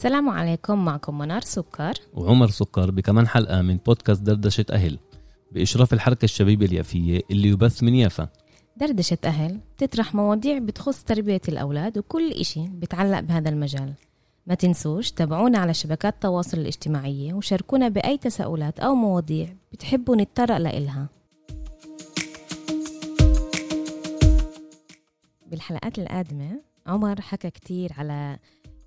السلام عليكم معكم منار سكر. وعمر سكر بكمان حلقة من بودكاست دردشة أهل بإشراف الحركة الشبيبة اليافية اللي يبث من يافا. دردشة أهل تطرح مواضيع بتخص تربية الأولاد وكل إشي بتعلق بهذا المجال. ما تنسوش تابعونا على شبكات التواصل الاجتماعية وشاركونا بأي تساؤلات أو مواضيع بتحبوا نتطرق لإلها. بالحلقات القادمة عمر حكى كتير على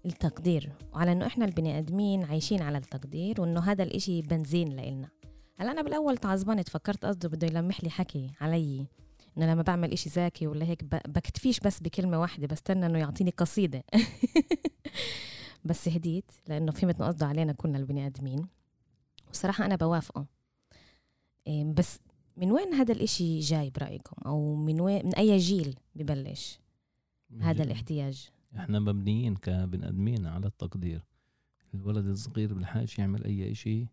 التقدير وعلى إنه إحنا البني آدمين عايشين على التقدير وإنه هذا الإشي بنزين لإلنا. هلأ أنا بالأول تعصبانة فكرت قصده بده يلمح لي حكي علي إنه لما بعمل إشي ذكي ولا هيك بكتفيش بس بكلمة واحدة بستنى إنه يعطيني قصيدة. بس هديت لأنه فهمت إنه قصده علينا كلنا البني آدمين. وصراحة أنا بوافقه. بس من وين هذا الإشي جاي برأيكم؟ أو من وين من أي جيل ببلش؟ هذا الاحتياج. إحنا مبنيين كبن آدمين على التقدير. الولد الصغير بالحاج يعمل أي إشي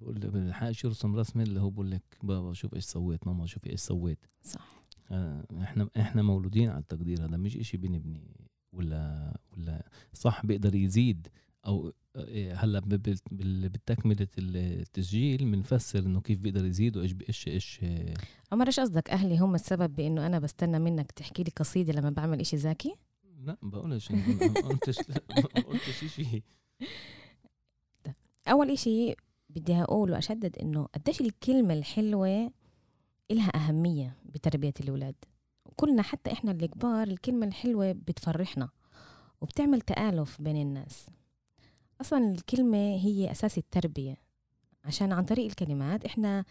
بقول له بالحاج يرسم رسمة اللي هو بقول لك بابا شوف إيش سويت ماما شوفي إيش سويت. صح. آه، إحنا إحنا مولودين على التقدير هذا مش إشي بنبني ولا ولا صح بيقدر يزيد أو آه، هلأ ب- بال- بال- بالتكملة التسجيل بنفسر إنه كيف بيقدر يزيد وإيش إيش إيش آه، عمر إيش قصدك؟ أهلي هم السبب بإنه أنا بستنى منك تحكي لي قصيدة لما بعمل إشي ذكي لا بقولش ما قلتش ما قلتش شيء. أول إشي بدي أقول وأشدد إنه قديش الكلمة الحلوة إلها أهمية بتربية الأولاد. كلنا حتى إحنا الكبار الكلمة الحلوة بتفرحنا وبتعمل تآلف بين الناس. أصلا الكلمة هي أساس التربية. عشان عن طريق الكلمات إحنا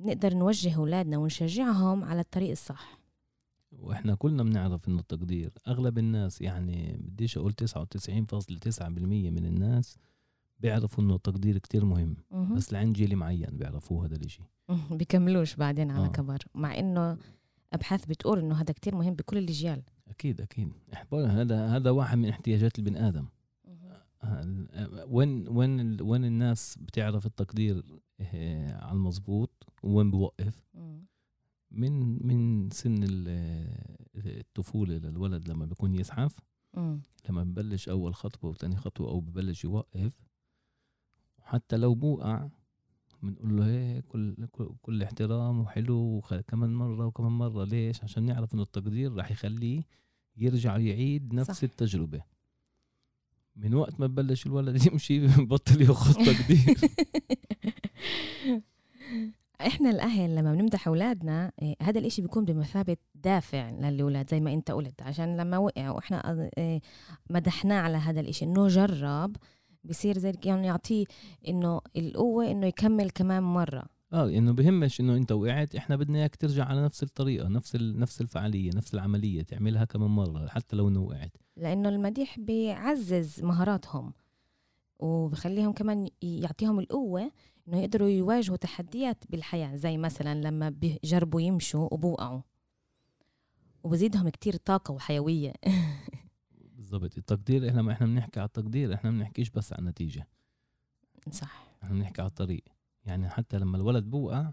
نقدر نوجه أولادنا ونشجعهم على الطريق الصح. وإحنا كلنا بنعرف إنه التقدير أغلب الناس يعني بديش أقول 99.9% من الناس بيعرفوا إنه التقدير كتير مهم مهم. بس لعند جيل معين بيعرفوه هذا الإشي. بيكملوش بعدين على آه. كبر مع إنه أبحاث بتقول إنه هذا كتير مهم بكل الأجيال أكيد أكيد هذا هذا واحد من احتياجات البني آدم وين وين وين الناس بتعرف التقدير آه، على المظبوط وين بوقف مم. من من سن ال- الطفولة للولد لما بيكون يزحف. لما ببلش أول خطوة وثاني خطوة أو ببلش يوقف حتى لو بوقع بنقول له هيك كل كل- احترام وحلو وخ- كمان مرة وكمان مرة ليش عشان نعرف إنه التقدير راح يخليه يرجع يعيد نفس. صح. التجربة من وقت ما ببلش الولد يمشي ببطل ياخذ تقدير إحنا الأهل لما بنمدح أولادنا إيه، هذا الإشي بيكون بمثابة دافع للأولاد زي ما أنت قلت. عشان لما وقع وإحنا إيه، مدحناه على هذا الإشي إنه جرب بصير زي يعني يعطيه إنه القوة إنه يكمل كمان مرة. آه إنه بهمش إنه أنت وقعت إحنا بدنا إياك ترجع على نفس الطريقة نفس نفس الفعالية نفس العملية تعملها كمان مرة حتى لو إنه وقعت. لأنه المديح بيعزز مهاراتهم. وبخليهم كمان يعطيهم القوة إنه يقدروا يواجهوا تحديات بالحياة زي مثلا لما بيجربوا يمشوا وبوقعوا. وبزيدهم كتير طاقة وحيوية. بالضبط. التقدير إحنا ما إحنا بنحكي على التقدير إحنا بنحكيش بس على النتيجة. صح. إحنا بنحكي على الطريق. يعني حتى لما الولد بوقع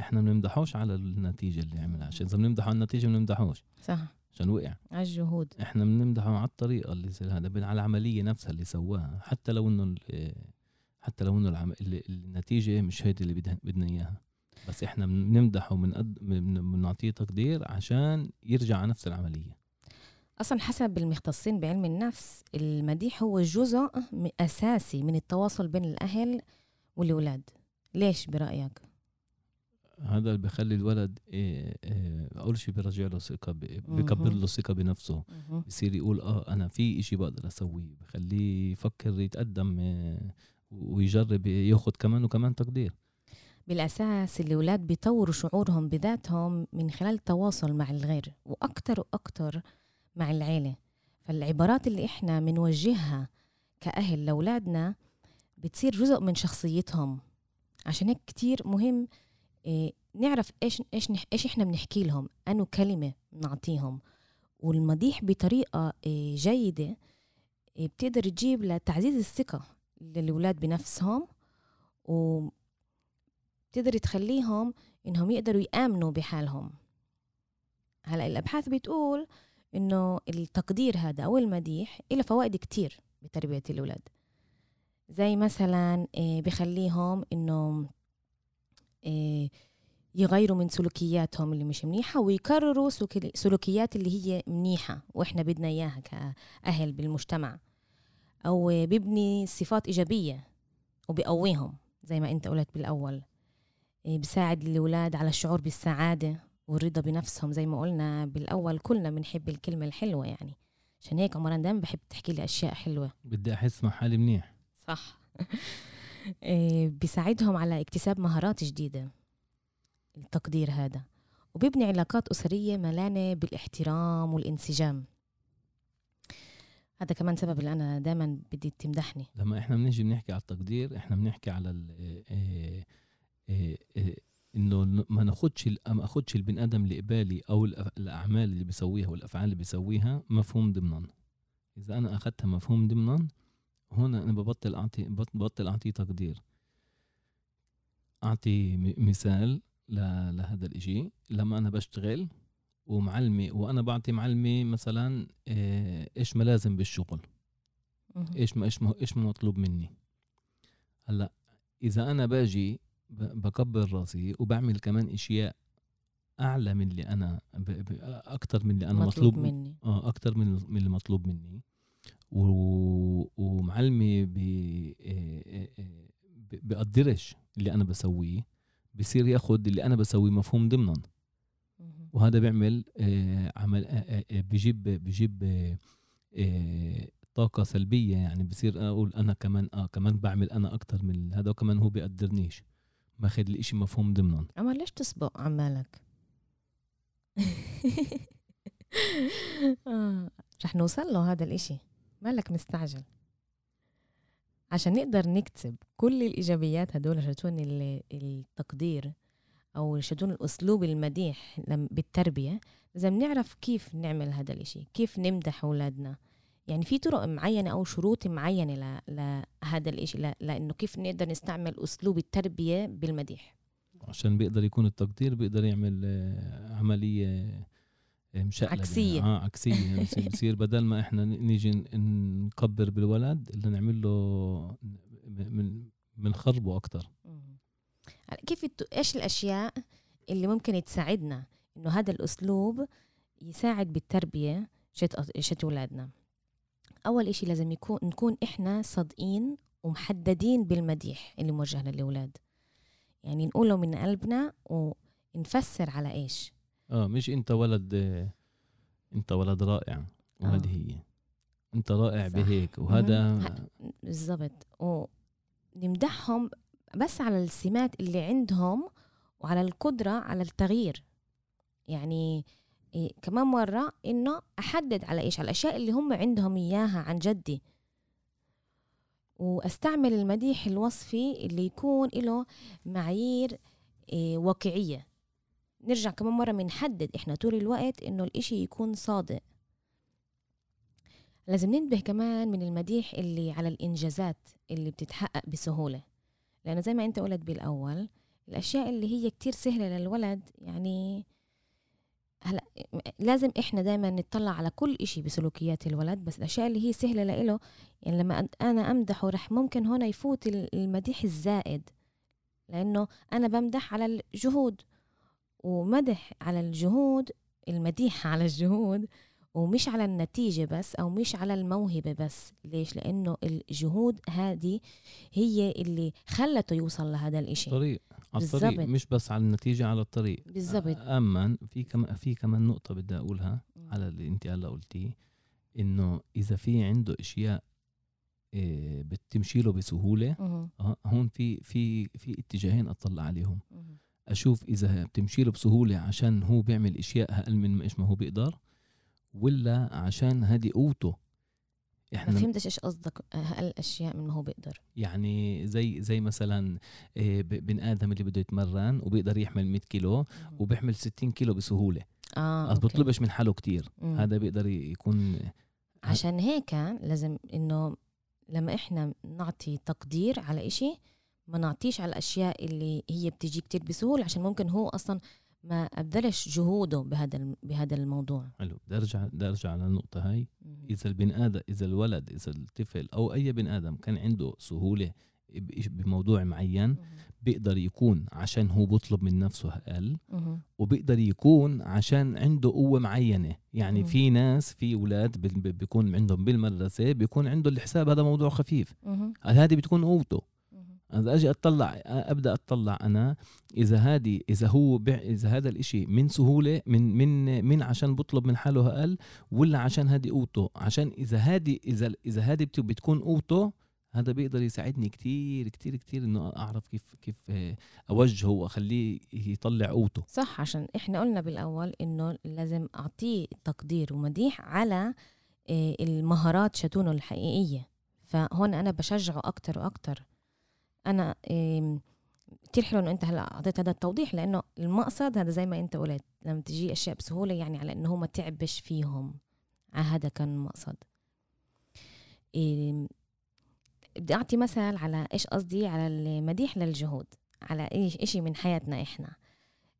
إحنا بنمدحوش على النتيجة اللي عملها. عشان إذا بنمدحه على النتيجة ما بنمدحوش. صح. عشان وقع. على الجهود. إحنا بنمدحه على الطريقة اللي زي هذا على العملية نفسها اللي سواها. حتى لو إنه ال- حتى لو إنه العم... ال- النتيجة مش هيدي اللي بدنا إياها. بس إحنا بنمدحه وبنقد- بن- بنعطيه تقدير عشان يرجع على نفس العملية. أصلا حسب المختصين بعلم النفس المديح هو جزء أساسي من التواصل بين الأهل والأولاد. ليش برأيك؟ هذا اللي بخلي الولد إيه إيه أول شيء بيرجع له ثقة بكبر. له ثقة بنفسه. بصير يقول آه أنا في إشي بقدر أسويه. بخليه يفكر يتقدم آه، ويجرب ياخد كمان وكمان تقدير. بالأساس الأولاد بيطوروا شعورهم بذاتهم من خلال التواصل مع الغير وأكثر وأكثر مع العيلة. فالعبارات اللي إحنا بنوجهها كأهل لأولادنا بتصير جزء من شخصيتهم. عشان هيك كتير مهم إيه نعرف إيش إيش إيش إحنا بنحكي لهم أنو كلمة بنعطيهم. والمديح بطريقة إيه جيدة إيه بتقدر تجيب لتعزيز الثقة للأولاد بنفسهم و بتقدر تخليهم إنهم يقدروا يآمنوا بحالهم. هلأ الأبحاث بتقول إنه التقدير هذا أو المديح له فوائد كتير بتربية الأولاد. زي مثلا آه، بخليهم آه، يغيروا من سلوكياتهم اللي مش منيحة ويكرروا سلوكي- سلوكيات اللي هي منيحة وإحنا بدنا إياها كأهل بالمجتمع. أو آه، بيبني صفات إيجابية وبيقويهم زي ما أنت قلت بالأول. آه، بيساعد الأولاد على الشعور بالسعادة والرضا بنفسهم زي ما قلنا بالأول. كلنا بنحب الكلمة الحلوة يعني. عشان هيك عمران دايما بحب تحكي لي أشياء حلوة. بدي أحس مع حالي منيح. صح. بيساعدهم على اكتساب مهارات جديدة. التقدير هذا. وبيبني علاقات أسرية ملانة بالاحترام والانسجام. هذا كمان سبب اللي أنا دائما بدي تمدحني. لما إحنا بنيجي بنحكي على التقدير إحنا بنحكي على ال إيه إيه إنه ما ناخدش ما آخدش البني آدم اللي قبالي أو الأعمال اللي بيسويها والأفعال اللي بيسويها مفهوم ضمنا. إذا أنا اخدتها مفهوم ضمنا هنا أنا ببطل اعطي بط- ببطل اعطيه تقدير أعطي مثال لهذا الإشي لما أنا بشتغل ومعلمي وأنا بعطي معلمي مثلا إيه، إيش ما لازم بالشغل. إيش ما إيش ما إيش ما مطلوب مني هلأ إذا أنا باجي بكبر راسي وبعمل كمان إشياء أعلى من اللي أنا. أكتر من اللي أنا مطلوب مطلوب, مني آه أكتر من من اللي مطلوب مني و... ومعلمي ب... إيه إيه ب... بقدرش اللي أنا بسويه بصير ياخد اللي أنا بسويه مفهوم ضمنا. وهذا بيعمل آه، عمل آه، آه، آه، آه، آه، طاقة سلبية. يعني بصير أقول أنا كمان آه كمان بعمل أنا أكتر من هذا وكمان هو بيقدرنيش. ماخذ الإشي مفهوم ضمنا عمر ليش تسبق عمالك آه، رح نوصل له هذا الإشي. مالك مستعجل؟ عشان نقدر نكتسب كل الإيجابيات هدول شتون ال- التقدير أو شتون الأسلوب المديح لم- بالتربية لازم نعرف كيف نعمل هذا الإشي كيف نمدح أولادنا. يعني في طرق معينة أو شروط معينة لهذا الإشي لأنه كيف نقدر نستعمل أسلوب التربية بالمديح. عشان بيقدر يكون التقدير بيقدر يعمل آه، عملية مشقلبة عكسية. آه عكسية. يعني بصير- بدل ما إحنا نيجي نكبر بالولد اللي نعمل له من بنخربه أكتر. مم. كيف إيش الأشياء اللي ممكن تساعدنا إنه هذا الأسلوب يساعد بالتربية شت شت اولادنا أول إشي لازم يكون نكون إحنا صادقين ومحددين بالمديح اللي موجه للأولاد. يعني نقوله من قلبنا ونفسر على إيش. آه مش أنت ولد آه، أنت ولد رائع وهذه هي. أنت رائع صح. بهيك وهذا. بالضبط. ونمدحهم بس على السمات اللي عندهم وعلى القدرة على التغيير. يعني إيه كمان مرة إنه أحدد على إيش؟ على الأشياء اللي هم عندهم إياها عن جدي. وأستعمل المديح الوصفي اللي يكون له معايير إيه واقعية. نرجع كمان مرة بنحدد إحنا طول الوقت إنه الإشي يكون صادق. لازم ننتبه كمان من المديح اللي على الإنجازات اللي بتتحقق بسهولة. لأنه زي ما أنت قلت بالأول الأشياء اللي هي كتير سهلة للولد يعني هلا لازم إحنا دايما نطلع على كل إشي بسلوكيات الولد بس الأشياء اللي هي سهلة لإله يعني لما أنا أمدحه رح ممكن هنا يفوت ال- المديح الزائد. لأنه أنا بمدح على الجهود. ومدح على الجهود المديح على الجهود ومش على النتيجة بس أو مش على الموهبة بس ليش؟ لأنه الجهود هذه هي اللي خلته يوصل لهذا الإشي طريق على الطريق بالضبط. مش بس على النتيجة على الطريق بالضبط أما في كمان في كمان نقطة بدي أقولها على اللي أنت هلأ قلتيه إنه إذا في عنده أشياء إيه بتمشي له بسهولة مهم. آه هون في في في اتجاهين أطلع عليهم. أشوف إذا بتمشي له بسهولة عشان هو بيعمل أشياء أقل من إيش ما هو بيقدر ولا عشان هذه قوته؟ ما إحنا فهمتش إيش قصدك هل أشياء من ما هو بيقدر. يعني زي زي مثلا إيه، ب- بن آدم اللي بده يتمرن وبيقدر يحمل 100 كيلو وبيحمل 60 كيلو بسهولة. آه ما. بطلبش من حاله كتير. مم. هذا بيقدر يكون عشان هيك لازم إنه لما إحنا نعطي تقدير على إشي ما نعطيش على الأشياء اللي هي بتجي كتير بسهولة عشان ممكن هو أصلا ما أبذلش جهوده بهذا بهذا الموضوع حلو بدي أرجع بدي أرجع على النقطه هاي إذا البني آدم إذا الولد إذا الطفل أو أي بني آدم كان عنده سهولة بموضوع معين بيقدر يكون عشان هو بيطلب من نفسه أقل. وبيقدر يكون عشان عنده قوة معينة يعني. في ناس في ب- بيكون عندهم بالمدرسة بيكون عنده الحساب هذا موضوع خفيف. هذه بتكون قوته. اذا أجي أطلع أبدأ أطلع أنا إذا هذه إذا هو إذا هذا الإشي من سهولة من من من عشان بطلب من حاله أقل ولا عشان هذه قوته عشان إذا هذه إذا إذا هذه بت- بتكون قوته هذا بيقدر يساعدني كتير كتير كتير إنه أعرف كيف كيف آه، أوجهه وأخليه يطلع قوته صح عشان إحنا قلنا بالأول إنه لازم أعطيه تقدير ومديح على آه، المهارات شتونه الحقيقية. فهون أنا بشجعه أكتر وأكتر. أنا آم، كتير حلو إنه أنت هلأ أعطيت هذا التوضيح لأنه المقصد هذا زي ما أنت قلت لما تجي أشياء بسهولة يعني على إنه هو ما تعبش فيهم. آه، هذا كان المقصد. آم، بدي أعطي مثل على إيش قصدي على المديح للجهود على إيش إشي من حياتنا إحنا.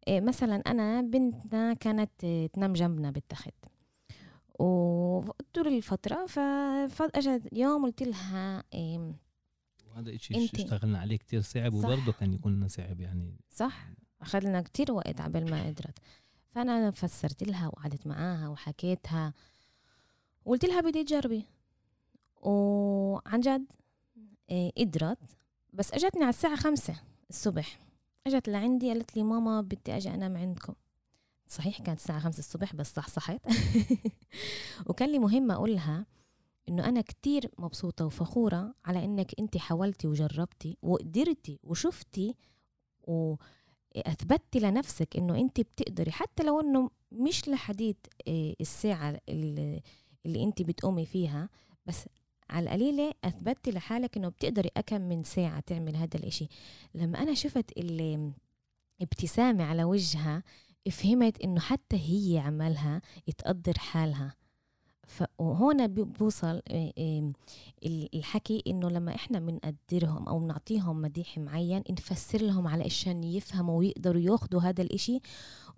إيه مثلا أنا بنتنا كانت إيه، تنام جنبنا بالتخت. وطول الفترة فاجت يوم قلت لها إيه وهذا إشي أنت- اشتغلنا عليه كتير صعب. وبرضه كان يكون لنا صعب يعني. صح. أخذ كتير وقت عبال ما قدرت. فأنا فسرت لها وقعدت معاها وحكيتها. وقلت لها بدي تجربي وعن جد إيه قدرت. بس إجتني على الساعة خمسة الصبح. إجت لعندي قالت لي ماما بدي أجي أنام عندكم. صحيح كانت الساعة خمسة الصبح بس صح صحيت وكان لي مهم أقول لها إنه أنا كتير مبسوطة وفخورة على إنك أنت حاولتي وجربتي وقدرتي وشفتي وأثبتي لنفسك إنه أنت بتقدري. حتى لو إنه مش لحديد إيه، الساعة اللي, أنت بتقومي فيها بس على القليلة أثبتي لحالك إنه بتقدري أكم من ساعة تعمل هذا الإشي. لما أنا شفت الابتسامة على وجهها فهمت إنه حتى هي عملها تقدر حالها. فهون بوصل ال- الحكي إنه لما إحنا بنقدرهم أو بنعطيهم مديح معين نفسر لهم على عشان يفهموا ويقدروا ياخدوا هذا الإشي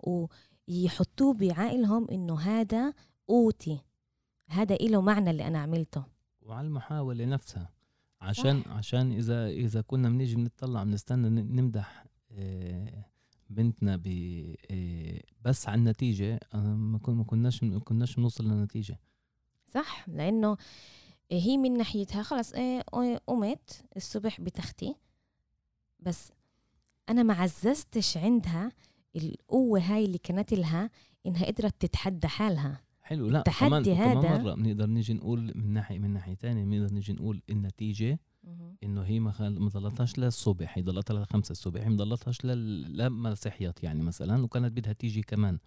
ويحطوه بعقلهم إنه هذا قوتي هذا إله معنى اللي أنا عملته. وعلى المحاولة نفسها. عشان صح. عشان إذا إذا كنا بنيجي بنطلع بنستنى نمدح بنتنا ب بس على النتيجة أنا ما كن- ما كناش ما كناش بنوصل لنتيجة صح؟ لأنه هي من ناحيتها خلص إيه إيه قمت الصبح بتختي. بس أنا ما عززتش عندها القوة هاي اللي كانت لها إنها قدرت تتحدى حالها. حلو لا التحدي كمان هذا- كمان مرة بنقدر نيجي نقول من ناحية من ناحية تانية بنقدر نيجي نقول النتيجة إنه هي ما خل... ما ضلتهاش للصبح هي ضلتها لخمسة الصبح هي ما ضلتهاش لل... لما صحيت يعني مثلا وكانت بدها تيجي كمان.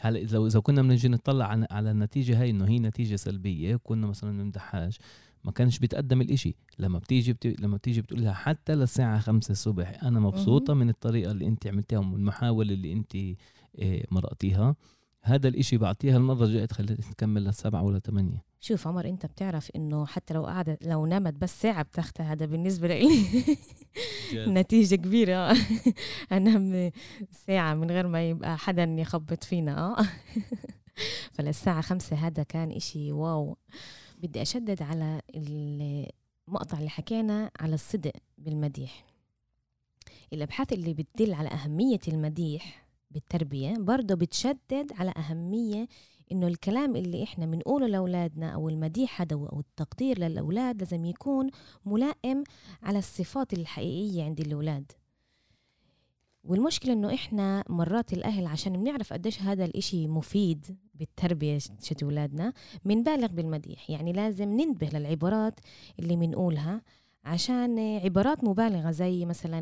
هلا اذا إذا كنا بنجي نطلع على, على النتيجة هاي إنه هي نتيجة سلبية كنا مثلا ما بنمدحهاش ما كانش بيتقدم الإشي. لما بتيجي بت... لما بتيجي بتقول لها حتى للساعة خمسة الصبح أنا مبسوطة من الطريقة اللي أنت عملتيها ومن المحاولة اللي أنت إيه، مرقتيها هذا الإشي بعطيها المرة الجاية تخليها تكمل للسبعة ولا ثمانية شوف عمر انت بتعرف انه حتى لو قعدت لو نامت بس ساعة بتختها هذا بالنسبة لي نتيجة كبيرة. أنام ساعة من غير ما يبقى حدا يخبط فينا. آه. فللساعة خمسة هذا كان إشي واو. بدي أشدد على المقطع اللي حكينا على الصدق بالمديح. الأبحاث اللي بتدل على أهمية المديح بالتربية برضه بتشدد على أهمية إنه الكلام اللي إحنا بنقوله لأولادنا أو المديح هذا أو التقدير للأولاد لازم يكون ملائم على الصفات الحقيقية عند الأولاد. والمشكلة إنه إحنا مرات الأهل عشان بنعرف قديش هذا الإشي مفيد بالتربية شت أولادنا بنبالغ بالمديح. يعني لازم ننتبه للعبارات اللي بنقولها عشان عبارات مبالغة زي مثلا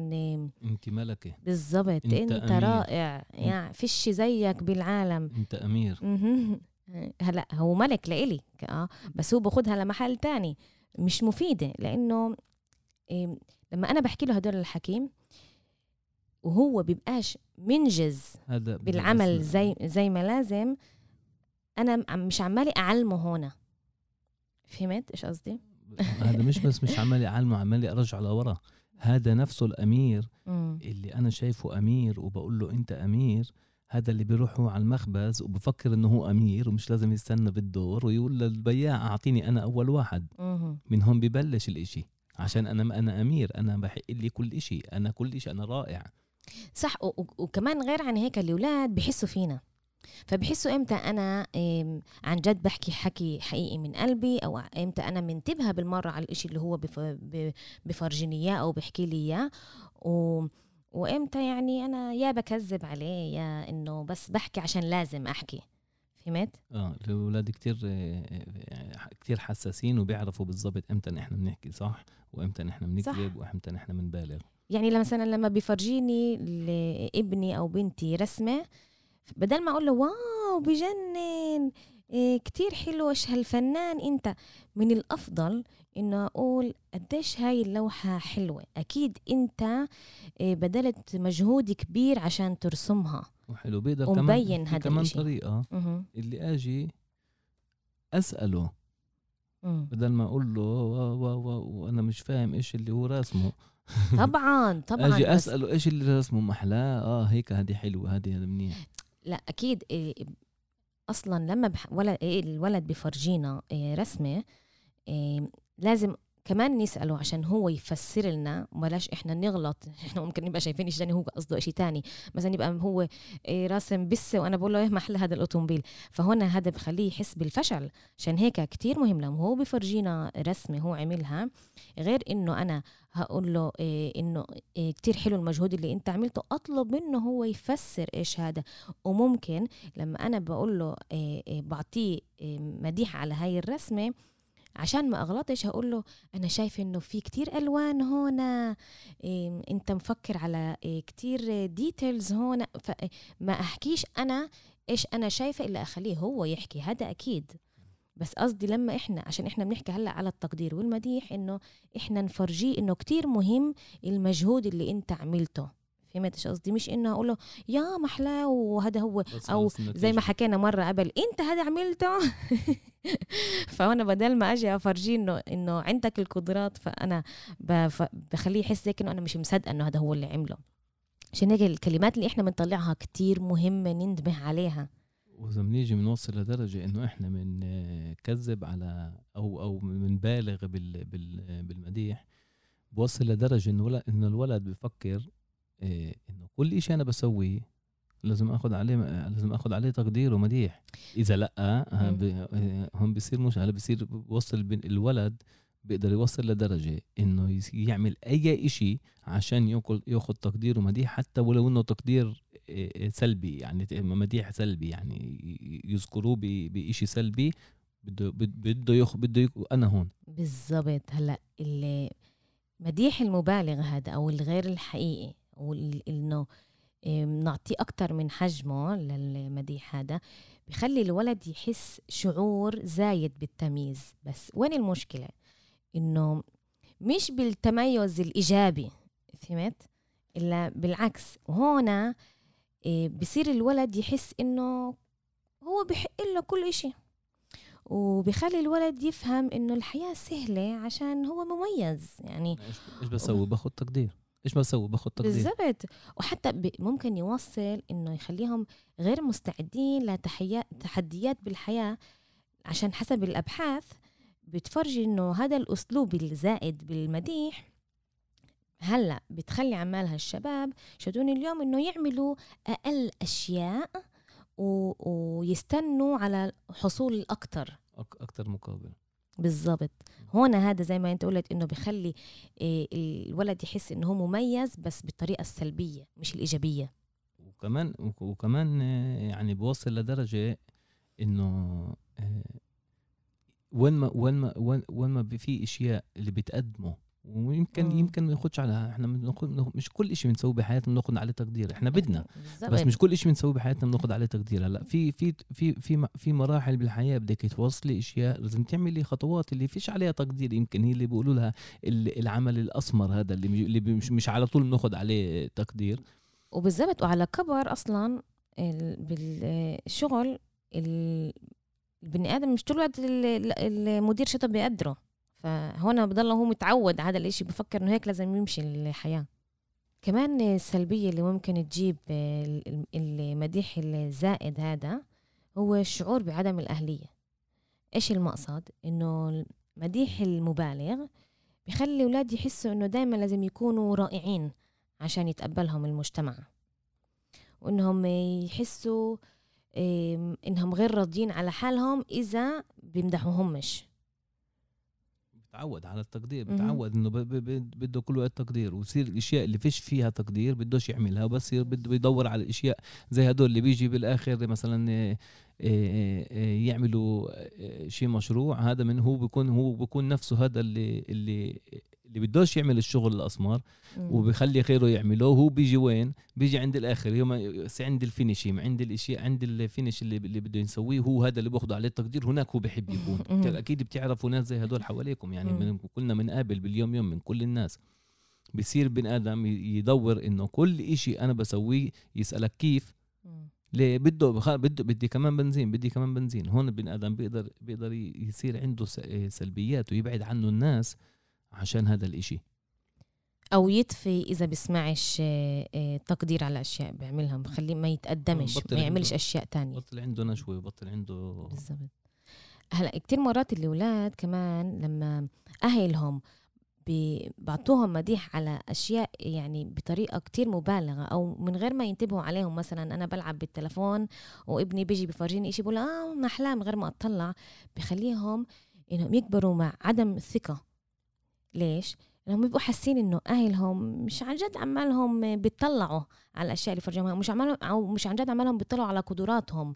أنت ملكة بالضبط أنت انت, أمير. رائع يعني فيش زيك بالعالم أنت أمير مهم. هلا هو ملك لإلي آه بس هو باخدها لمحل تاني مش مفيدة لأنه إيه لما أنا بحكي له هدول الحكيم وهو بيبقاش منجز هذا بالعمل. زي زي ما لازم عم- مش عمالي أعلمه هنا فهمت إيش قصدي؟ هذا مش بس مش عمالي أعلمه عمالي أرجع لورا. هذا نفسه الأمير مم. اللي أنا شايفه أمير وبقول له أنت أمير هذا اللي بيروحوا على المخبز وبفكر إنه هو أمير ومش لازم يستنى بالدور ويقول للبياع أعطيني أنا أول واحد. مهم. من هون ببلش الإشي. عشان أنا أنا أمير أنا بحق لي كل إشي أنا كل إشي أنا رائع. صح وكمان غير عن هيك الأولاد بحسوا فينا. فبحسوا إمتى أنا عن جد بحكي حكي حقيقي من قلبي أو إمتى أنا منتبهة بالمرة على الإشي اللي هو بفرجيني اياه أو بحكي لي إياه. و وإمتى يعني أنا يا بكذب عليه يا إنه بس بحكي عشان لازم أحكي. فهمت؟ آه الأولاد كتير كتير حساسين وبيعرفوا بالضبط إمتى إحنا بنحكي صح؟ وإمتى إحنا بنكذب وإمتى إحنا بنبالغ. يعني مثلا لما بيفرجيني لابني أو بنتي رسمة بدل ما أقول له واو بجنن إيه كتير حلو إيش هالفنان أنت؟ من الأفضل إنه أقول قديش هاي اللوحة حلوة؟ أكيد أنت إيه بذلت مجهود كبير عشان ترسمها. وحلو. بيقدر ومبين كمان كمان. طريقة. مهم. اللي أجي أسأله. مم. بدل ما أقول له وأنا مش فاهم إيش اللي هو راسمه. طبعا طبعا أجي أسأله إيش اللي راسمه؟ محلاه آه هيك هذه حلوة هذه هذا منيح. لا أكيد إيه أصلا لما بح... ولا إيه الولد بفرجينا إيه رسمة إيه لازم كمان نسأله عشان هو يفسر لنا بلاش إحنا نغلط إحنا ممكن نبقى شايفين إيش هو قصده شيء تاني. مثلا يبقى هو إيه راسم بسه وأنا بقول له إيه محل هذا الأوتوموبيل. فهنا هذا بخليه يحس بالفشل عشان هيك كتير مهم لما هو بفرجينا رسمة هو عملها غير إنه أنا هقول له إيه إنه إيه كتير حلو المجهود اللي أنت عملته أطلب منه هو يفسر إيش هذا. وممكن لما أنا بقول له إيه إيه بعطيه إيه مديح على هاي الرسمة عشان ما أغلطش هقول له أنا شايف إنه في كتير ألوان هنا إيه أنت مفكر على إيه كتير ديتيلز هنا. فما أحكيش أنا إيش أنا شايفة إلا أخليه هو يحكي هذا أكيد. بس قصدي لما إحنا عشان إحنا بنحكي هلأ على التقدير والمديح إنه إحنا نفرجيه إنه كتير مهم المجهود اللي أنت عملته. فهمت إيش قصدي مش إنه أقول له يا محلاه وهذا هو النتيجة. زي ما حكينا مرة قبل إنت هذا عملته؟ فأنا بدل ما أجي أفرجيه إنه إنه عندك القدرات فأنا بخليه يحس هيك إنه أنا مش مصدقة إنه هذا هو اللي عمله. عشان هيك الكلمات اللي إحنا بنطلعها كتير مهمة ننتبه عليها. وإذا بنيجي بنوصل لدرجة إنه إحنا بنكذب على أو أو بنبالغ بال بال بالمديح بوصل لدرجة إنه إنه الولد بفكر إيه إنه كل شيء أنا بسويه لازم آخذ عليه لازم آخذ عليه تقدير ومديح. إذا لأ آه، آه، هون بصير مش هلا بصير بوصل الولد بيقدر يوصل لدرجة يس- يعمل أي إشي عشان يأكل يأخذ تقدير ومديح حتى ولو إنه تقدير سلبي يعني مديح سلبي يعني يذكروه ب- بإشي سلبي بده بد- بده يأخذ بده يك- أنا هون. بالضبط. هلا اللي مديح المبالغ هذا أو الغير الحقيقي أو ال- إنه إم، نعطيه أكتر من حجمه للمديح هذا بخلي الولد يحس شعور زايد بالتمييز. بس وين المشكلة؟ إنه مش بالتميز الإيجابي فهمت؟ إلا بالعكس. وهنا إيه، بصير الولد يحس إنه هو بحق له كل إشي. وبخلي الولد يفهم إنه الحياة سهلة عشان هو مميز يعني إيش- إيش بسوي؟ باخذ تقدير. إيش بسوي؟ باخذ تقدير. بالضبط. وحتى ب- ممكن يوصل إنه يخليهم غير مستعدين لتحيات تحديات بالحياة عشان حسب الأبحاث بتفرجي إنه هذا الأسلوب الزائد بالمديح. هلأ بتخلي عمال هالشباب شدون اليوم إنه يعملوا أقل أشياء و... ويستنوا على حصول الاكثر أكتر مقابل. بالضبط. هون هذا زي ما انت قلت انه بخلي إيه، الولد يحس إنه هو مميز بس بالطريقة السلبية مش الإيجابية. وكمان وك- وكمان آه، يعني بوصل لدرجة إنه آه، وين ما وين ما وين, ما في إشياء اللي بتقدمه ويمكن مم. يمكن ما ياخدش على إحنا بناخد مش كل شيء بنسويه بحياتنا بناخد عليه تقدير إحنا بدنا. بالضبط. بس مش كل شيء بنسويه بحياتنا بناخد عليه تقدير. هلأ في في في في في مراحل بالحياة بدك توصلي أشياء لازم تعملي خطوات اللي فيش عليها تقدير. يمكن هي اللي بيقولوا لها ال- العمل الأسمر هذا اللي اللي مش, مش على طول بناخد عليه تقدير. وبالضبط وعلى كبر أصلا ال- بالشغل ال- البني آدم مش طول الوقت ال- ال- المدير شطب بيقدره. فهنا بضل هو متعود على هذا الإشي بفكر إنه هيك لازم يمشي الحياة. كمان السلبية اللي ممكن تجيب ال- المديح الزائد هذا هو الشعور بعدم الأهلية. إيش المقصد؟ إنه المديح المبالغ بخلي الأولاد يحسوا إنه دايما لازم يكونوا رائعين عشان يتقبلهم المجتمع. وإنهم يحسوا إنهم غير راضيين على حالهم إذا بيمدحوهمش. بتعود على التقدير. بتعود إنه بده كل وقت تقدير ويصير الأشياء اللي فيش فيها تقدير بدوش يعملها بس بده يدور على الأشياء زي هدول اللي بيجي بالآخر مثلا يعملوا شيء مشروع هذا من هو بيكون هو بيكون نفسه هذا اللي اللي اللي بدوش يعمل الشغل الأسمر. وبخلي غيره يعملوه هو بيجي وين؟ بيجي عند الآخر. يوم عند ال finishing عند الاشياء عند ال finish اللي اللي بده يسويه هو هذا اللي باخذه عليه التقدير. هناك هو بيحب يكون. أكيد بتعرفوا ناس زي هدول حواليكم. يعني. من كلنا بنقابل باليوم يوم من كل الناس. بصير بن آدم يدور إنه كل إشي أنا بسويه يسألك كيف. ليه؟ بده بخ... بده بدي كمان بنزين بدي كمان بنزين. هون البني آدم بيقدر بيقدر يصير عنده سلبيات ويبعد عنه الناس. عشان هذا الإشي. أو يطفي إذا بيسمعش آه، آه، تقدير على أشياء بيعملها بخليه ما يتقدمش ما يعملش أشياء تانية. بطل عنده نشوة بطل عنده بالضبط. هلا كتير مرات الأولاد كمان لما أهلهم بي- بعطوهم مديح على أشياء يعني بطريقة كتير مبالغة أو من غير ما ينتبهوا عليهم مثلا أنا بلعب بالتلفون وابني بيجي بفرجيني إشي بقول آه محلاه من غير ما أطلع. بخليهم إنهم يكبروا مع عدم الثقه ليش؟ لأنهم بيبقوا حاسين إنه أهلهم مش عن جد عمالهم بيطلعوا على الأشياء اللي فرجوها مش عمالهم أو مش عن جد عمالهم بيطلعوا على قدراتهم.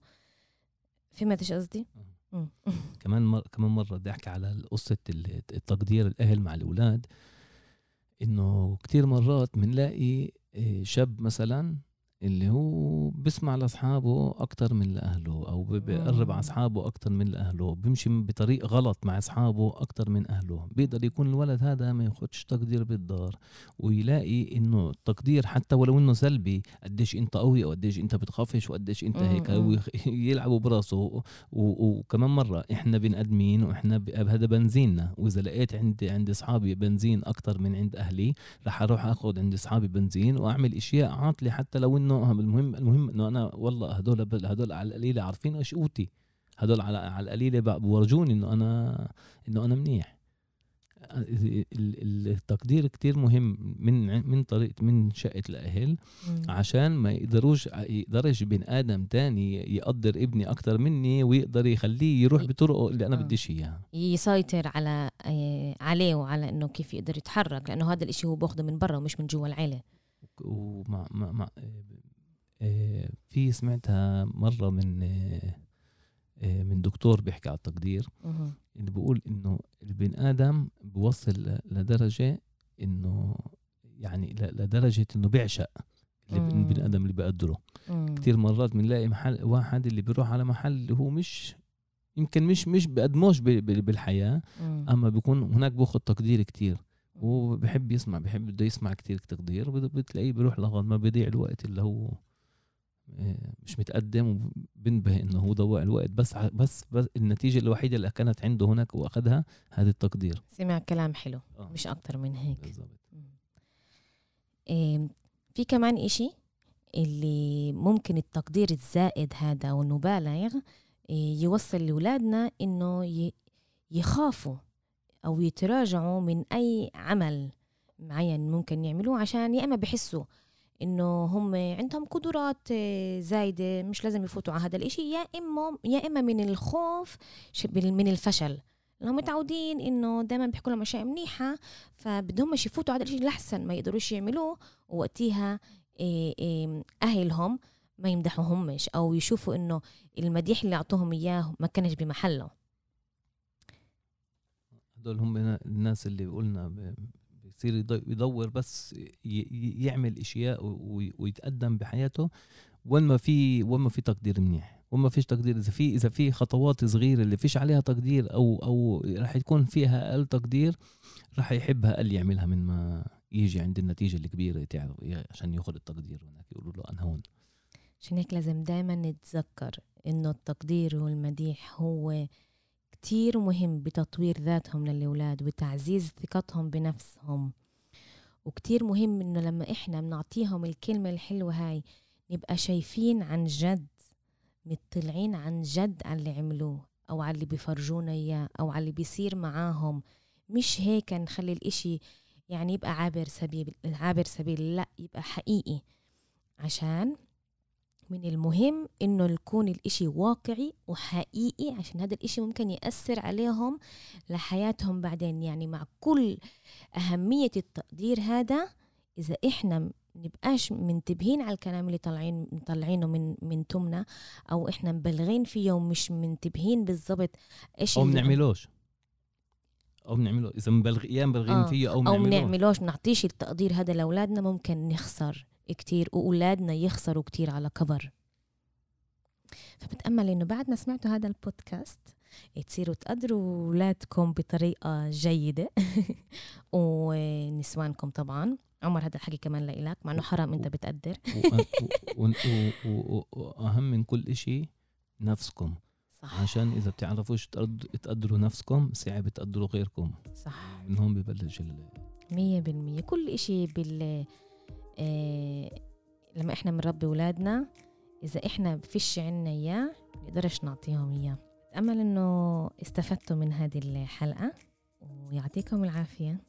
فهمت إيش قصدي؟ كمان مر... كمان مرة بدي أحكي على ال- التقدير الأهل مع الأولاد. إنه كتير مرات بنلاقي إيه، شاب مثلا اللي هو بسمع لأصحابه أكتر من لأهله أو ب- بقرب. على أصحابه أكتر من لأهله بيمشي بطريق غلط مع أصحابه أكتر من أهله. بيقدر يكون الولد هذا ما ياخدش تقدير بالدار ويلاقي إنه التقدير حتى ولو إنه سلبي قديش أنت قوي أو قديش أنت بتخافش وقديش أنت هيك يلعبوا براسه. وكمان مرة إحنا بني آدمين وإحنا ب- هذا بنزيننا. وإذا لقيت عند عند أصحابي بنزين أكتر من عند أهلي رح أروح أخذ عند أصحابي بنزين وأعمل أشياء عاطلة حتى لو إنه المهم المهم إنه أنا والله هدول هدول على القليلة عارفين إيش قوتي هدول على على القليلة ب- بورجوني إنه أنا إنه أنا منيح ال- ال- التقدير كتير مهم من من طريقة من شقة الأهل مم. عشان ما يقدروش يقدرش بن آدم تاني يقدر ابني أكتر مني ويقدر يخليه يروح بطرقه اللي أنا آه. بديش إياها يسيطر على آه، عليه وعلى إنه كيف يقدر يتحرك لأنه هذا الإشي هو باخده من برا ومش من جوا العيلة ومع مع مع في سمعتها مرة من آه، آه، من دكتور بيحكي على التقدير. اللي بيقول إنه البن آدم بوصل لدرجة إنه يعني لدرجة إنه بيعشق اللي مم. البن آدم اللي بقدره مم. كتير مرات بنلاقي محل واحد اللي بيروح على محل اللي هو مش يمكن مش مش بقدموش ب- ب- بالحياة مم. أما بيكون هناك بياخد تقدير كتير وبحب يسمع بحب بده يسمع كتير تقدير بتلاقيه بيروح لغاية ما بيضيع الوقت اللي هو آه، مش متقدم وبنبه إنه هو ضوع الوقت. بس بس, بس النتيجة الوحيدة اللي كانت عنده هناك وأخدها هذا التقدير. سمع كلام حلو آه، مش أكتر من هيك. بالضبط. إيه، في كمان إشي اللي ممكن التقدير الزائد هذا أو المبالغ إيه، يوصل لأولادنا إنه ي- يخافوا أو يتراجعوا من أي عمل معين ممكن يعملوه عشان يا إما بحسوا إنه هم عندهم قدرات إيه، زايدة مش لازم يفوتوا على هذا الإشي يا إما يا إما من الخوف من الفشل. لهم متعودين إنه دائما بيحكوا لهم أشياء منيحة فبدهم يفوتوا على الشيء لحسن ما يقدروش يعملوه ووقتيها إيه إيه أهلهم ما يمدحوهمش أو يشوفوا إنه المديح اللي أعطوهم إياه ما كانش بمحله. هدول هم الناس اللي قلنا ب- بيصير يض- يدور بس يعمل إشياء ويتقدم بحياته وين ما في وين ما في تقدير منيح. وين ما فيش تقدير إذا في إذا في خطوات صغيرة اللي فيش عليها تقدير أو أو راح يكون فيها أقل تقدير راح يحبها أقل يعملها من ما يجي عند النتيجة الكبيرة تعرف عشان ياخذ التقدير هناك يقولوا له أنا هون. عشان هيك لازم دايما نتذكر إنه التقدير والمديح هو كتير مهم بتطوير ذاتهم للأولاد وتعزيز ثقتهم بنفسهم. وكتير مهم إنه لما إحنا بنعطيهم الكلمة الحلوة هاي نبقى شايفين عن جد مطلعين عن جد على اللي عملوه أو على اللي بيفرجونا إياه أو على اللي بيصير معاهم. مش هيك نخلي الإشي يعني يبقى عابر سبيل عابر سبيل لا يبقى حقيقي. عشان من المهم إنه يكون الإشي واقعي وحقيقي عشان هذا الإشي ممكن يأثر عليهم لحياتهم بعدين. يعني مع كل أهمية التقدير هذا إذا إحنا نبقاش منتبهين على الكلام اللي طالعين مطلعينه من من تمنا أو إحنا مبلغين فيه ومش منتبهين بالضبط إيش أو بنعملوش أو بنعمله إذا مبلغ يا مبلغين آه، فيه أو أو بنعملوش بنعملوش بنعطيش التقدير هذا لأولادنا ممكن نخسر. كتير وأولادنا يخسروا كتير على كبر. فبتأمل إنه بعد ما سمعتوا هذا البودكاست تصيروا تقدروا أولادكم بطريقة جيدة. ونسوانكم طبعا. عمر هذا الحكي كمان لإلك مع إنه حرام أنت بتقدر. وأ- و- و- و- وأهم من كل إشي نفسكم. صح. عشان إذا بتعرفوش تقد- تقدروا نفسكم صعب تقدروا غيركم. صح. من هون ببلش ال- مية بالمية. كل إشي بال لما إحنا بنربي ولادنا إذا إحنا فيش عنا إياه نقدرش نعطيهم إياه. أمل إنه استفدتوا من هذه الحلقة ويعطيكم العافية.